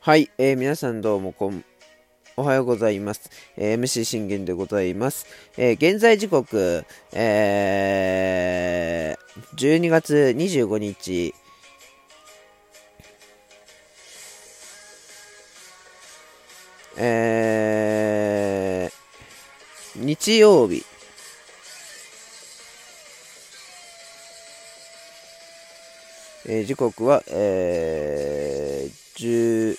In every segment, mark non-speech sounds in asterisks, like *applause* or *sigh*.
はい、えー、皆さんどうもこん、おはようございます。えー、MC 信玄でございます。えー、現在時刻、えー、12月25日、えー、日曜日、えー、時刻は、えー、10、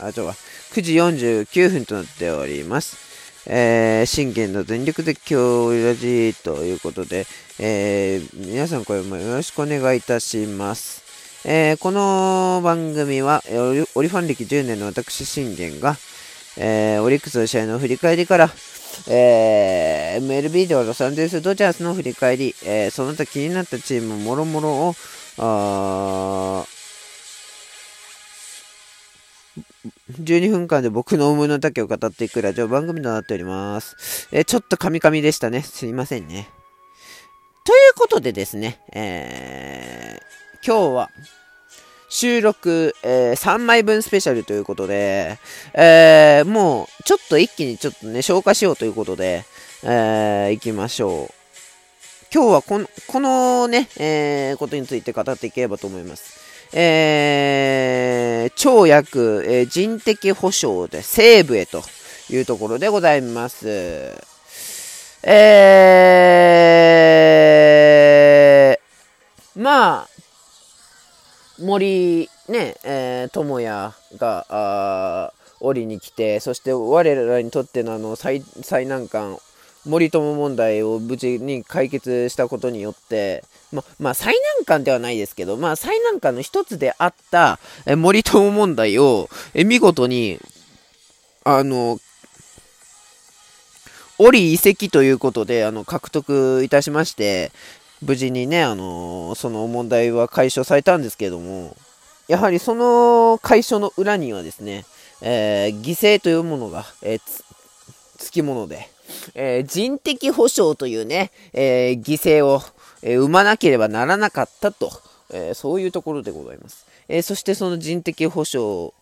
あとは9時49分となっております。えー、信玄の全力絶叫ラジということで、えー、皆さんこれもよろしくお願いいたします。えー、この番組はオリファン歴10年の私信玄が、えー、オリックスの試合の振り返りから、えー、MLB ではロサンゼルスドジャースの振り返り、えー、その他気になったチームもろもろを、12分間で僕の思いの丈を語っていくラジオ番組となっております。えー、ちょっとカミカミでしたね。すいませんね。ということでですね、えー、今日は収録、えー、3枚分スペシャルということで、えー、もうちょっと一気にちょっとね、消化しようということで、えー、行きましょう。今日はこのこのね、えー、ことについて語っていければと思います。えー、超薬、えー、人的保障で西部へというところでございます。えー、まあ、森、ね、えー、智也が、あ降りに来て、そして我らにとってのあの最最難関、森友問題を無事に解決したことによって、ま、まあ、最難関ではないですけど、まあ、最難関の一つであった、え森友問題を、見事に、あの、折移籍ということで、あの、獲得いたしまして、無事にね、あの、その問題は解消されたんですけれども、やはりその解消の裏にはですね、えー、犠牲というものが、えー、つきもので、えー、人的保障というね、え犠牲を、え生まなければならなかったと、えそういうところでございます。えそしてその人的保障、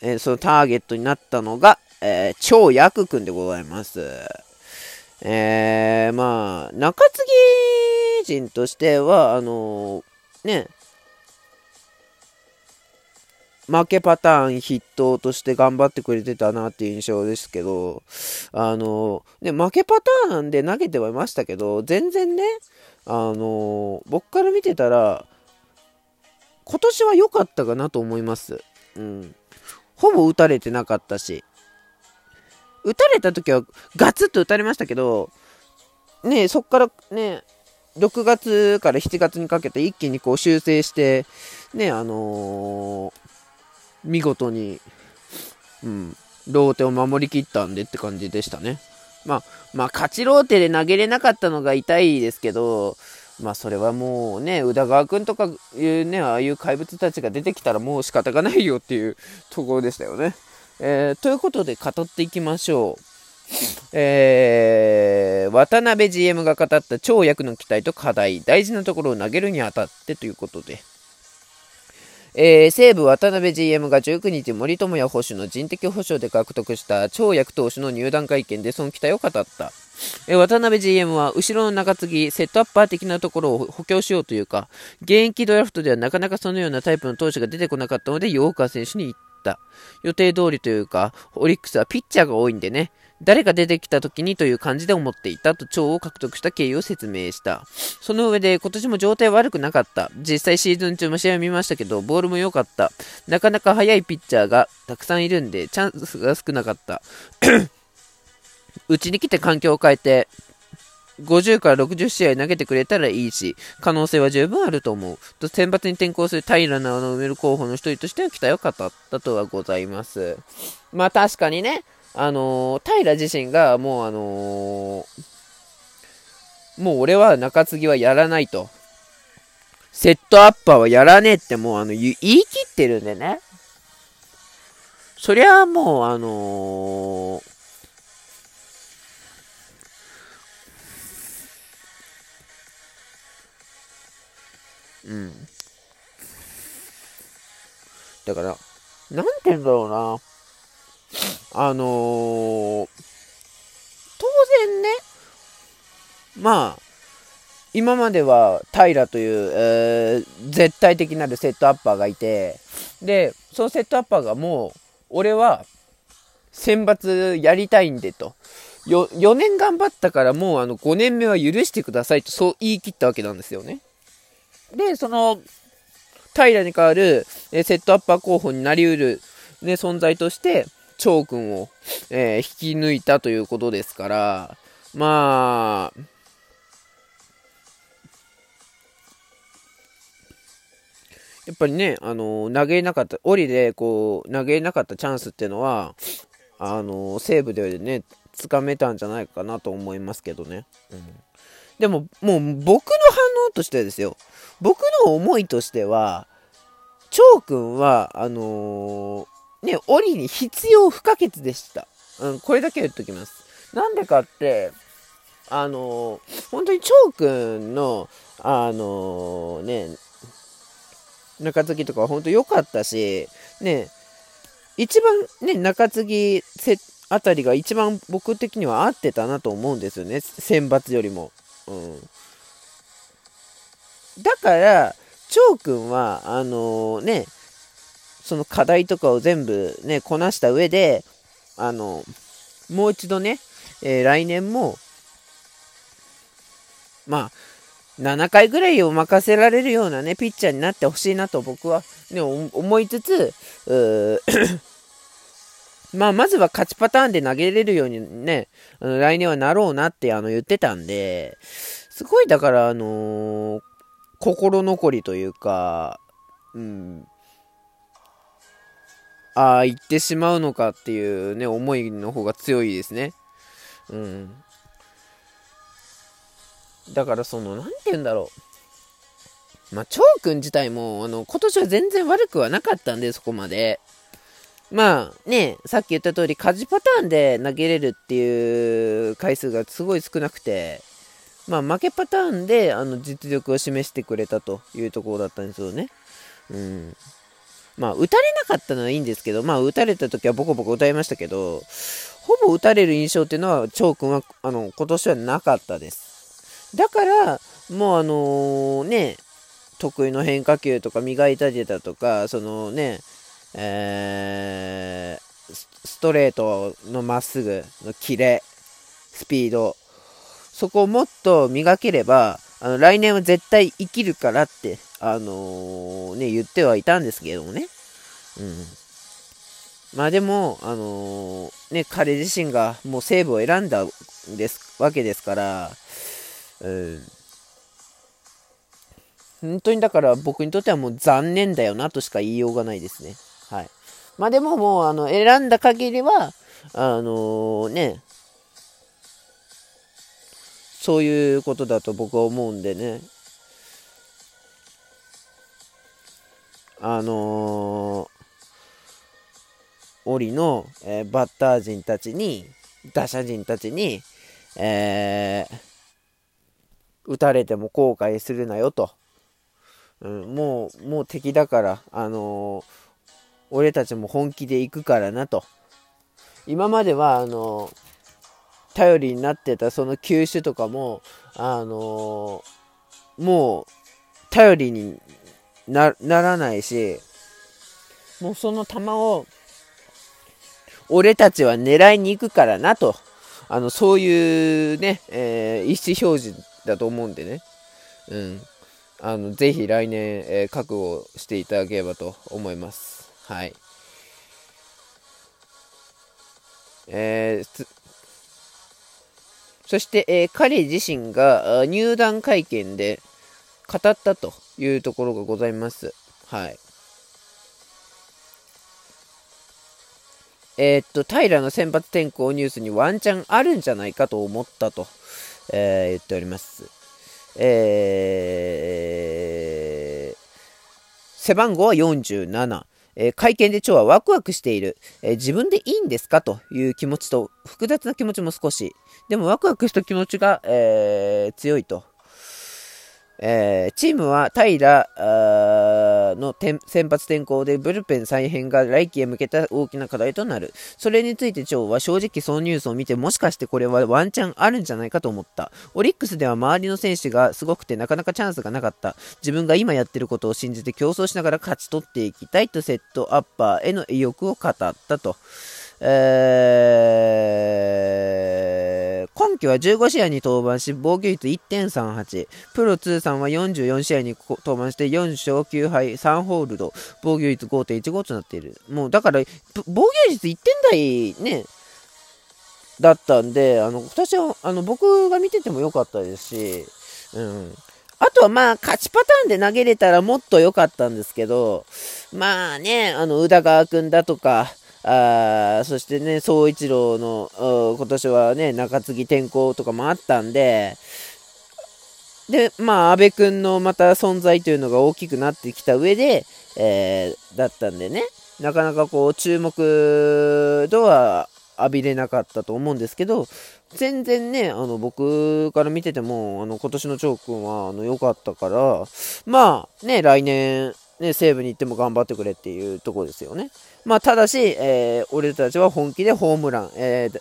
えそのターゲットになったのが、え超薬君でございます。えー、まあ、中継ぎ人としては、あのね、負けパターン筆頭として頑張ってくれてたなっていう印象ですけど、あの、ね、負けパターンで投げてはいましたけど、全然ね、あの、僕から見てたら、今年は良かったかなと思います。うん。ほぼ打たれてなかったし。打たれた時はガツッと打たれましたけど、ね、そっからね、6月から7月にかけて一気にこう修正して、ね、あのー、見事に、うん、ローテを守りきったんでって感じでしたね。まあ、まあ、勝ちローテで投げれなかったのが痛いですけど、まあ、それはもうね、宇田川君とかいうね、ああいう怪物たちが出てきたらもう仕方がないよっていう *laughs* ところでしたよね。えー、ということで語っていきましょう。えー、渡辺 GM が語った超役の期待と課題、大事なところを投げるにあたってということで。えー、西武渡辺 GM が19日森友哉捕手の人的保障で獲得した超役投手の入団会見でその期待を語った。えー、渡辺 GM は後ろの中継ぎ、セットアッパー的なところを補強しようというか、現役ドラフトではなかなかそのようなタイプの投手が出てこなかったので、陽川選手に言った。予定通りというか、オリックスはピッチャーが多いんでね、誰が出てきた時にという感じで思っていたと蝶を獲得した経緯を説明した。その上で今年も状態悪くなかった。実際シーズン中も試合を見ましたけど、ボールも良かった。なかなか速いピッチャーがたくさんいるんで、チャンスが少なかった。うちに来て環境を変えて、50から60試合投げてくれたらいいし、可能性は十分あると思う。と選抜に転向する平野の埋める候補の一人としては期待を語ったとはございます。まあ確かにね、あのー、平自身がもうあのー、もう俺は中継ぎはやらないと。セットアッパーはやらねえってもうあの言い切ってるんでね。そりゃもうあのー、うん。だから、なんて言うんだろうな。あのー、当然ね、まあ、今までは平という、えー、絶対的なるセットアッパーがいて、で、そのセットアッパーがもう、俺は選抜やりたいんでと。4, 4年頑張ったからもうあの5年目は許してくださいとそう言い切ったわけなんですよね。で、その、平に代わる、えセットアッパー候補になりうる、ね、存在として、張君を、えー、引き抜いたということですから、まあ、やっぱりね、あの投げなかった、折でこう、投げなかったチャンスっていうのは、あの西武でね、つかめたんじゃないかなと思いますけどね。うん、でも、もう僕の反応としてですよ、僕の思いとしては、張君は、あのー、ね、折に必要不可欠でした。うん、これだけ言っときます。なんでかって、あのー、本当に張君の、あのー、ね、中継ぎとか本当良かったし、ね、一番ね、中継ぎあたりが一番僕的には合ってたなと思うんですよね、選抜よりも。うん。だから、張君は、あのー、ね、その課題とかを全部ね、こなした上で、あの、もう一度ね、えー、来年も、まあ、7回ぐらいを任せられるようなね、ピッチャーになってほしいなと僕は、ね、思いつつ、*coughs* まあ、まずは勝ちパターンで投げれるようにね、あの来年はなろうなってあの言ってたんで、すごいだから、あのー、心残りというか、うん、ああ、言ってしまうのかっていうね、思いの方が強いですね。うん。だからその、なんて言うんだろう。まあ、張君自体も、あの、今年は全然悪くはなかったんで、そこまで。まあね、さっき言った通り、家事パターンで投げれるっていう回数がすごい少なくて、まあ負けパターンであの実力を示してくれたというところだったんですよね。うん。まあ打たれなかったのはいいんですけど、まあ打たれた時はボコボコ打たれましたけど、ほぼ打たれる印象っていうのは、張君はあの今年はなかったです。だから、もうあのー、ね、得意の変化球とか磨いたりだとか、そのね、えー、ストレートのまっすぐのキレ、スピード、そこをもっと磨ければ、あの来年は絶対生きるからって、あのー、ね、言ってはいたんですけどもね。うん。まあでも、あのー、ね、彼自身がもう西武を選んだですわけですから、うん。本当にだから僕にとってはもう残念だよなとしか言いようがないですね。はい。まあでももうあの選んだ限りは、あのー、ね、そういうことだと僕は思うんでね。あのー、折の、えー、バッター陣たちに、打者陣たちに、えー、撃たれても後悔するなよと。うん、もう、もう敵だから、あのー、俺たちも本気で行くからなと。今までは、あのー、頼りになってたその球種とかも、あのー、もう、頼りにならないし、もうその球を、俺たちは狙いに行くからなと。あの、そういうね、えー、意思表示だと思うんでね。うん。あの、ぜひ来年、えー、覚悟していただければと思います。はい。えー、そして、えー、彼自身が入団会見で語ったというところがございます。はい。えー、っと、平の先発転向ニュースにワンチャンあるんじゃないかと思ったと、えー、言っております。えー、背番号は47。え、会見で蝶はワクワクしている、え、自分でいいんですか？という気持ちと複雑な気持ちも少し。でもワクワクした気持ちが、えー、強いと。え、チームは平の先発転向でブルペン再編が来季へ向けた大きな課題となる。それについて長は正直そのニュースを見てもしかしてこれはワンチャンあるんじゃないかと思った。オリックスでは周りの選手がすごくてなかなかチャンスがなかった。自分が今やってることを信じて競争しながら勝ち取っていきたいとセットアッパーへの意欲を語ったと。えー、今季は15試合に登板し、防御率1.38。プロ通算は44試合に登板して4勝9敗3ホールド。防御率5.15となっている。もうだから、防御率1点台ね、だったんで、あの、私は、あの、僕が見てても良かったですし、うん。あとはまあ、勝ちパターンで投げれたらもっと良かったんですけど、まあね、あの、宇田川君だとか、あそしてね、総一郎の今年はね、中継ぎ転向とかもあったんで、で、まあ、阿部君のまた存在というのが大きくなってきた上で、えー、だったんでね、なかなかこう、注目度は浴びれなかったと思うんですけど、全然ね、あの、僕から見てても、あの、今年の長君は、あの、良かったから、まあ、ね、来年、ね、西武に行っても頑張ってくれっていうとこですよね。まあ、ただし、えー、俺たちは本気でホームラン、えー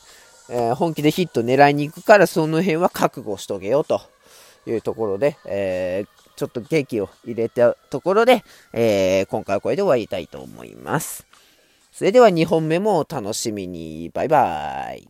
えー、本気でヒット狙いに行くから、その辺は覚悟しとけよというところで、えー、ちょっと劇を入れたところで、えー、今回はこれで終わりたいと思います。それでは2本目もお楽しみに。バイバーイ。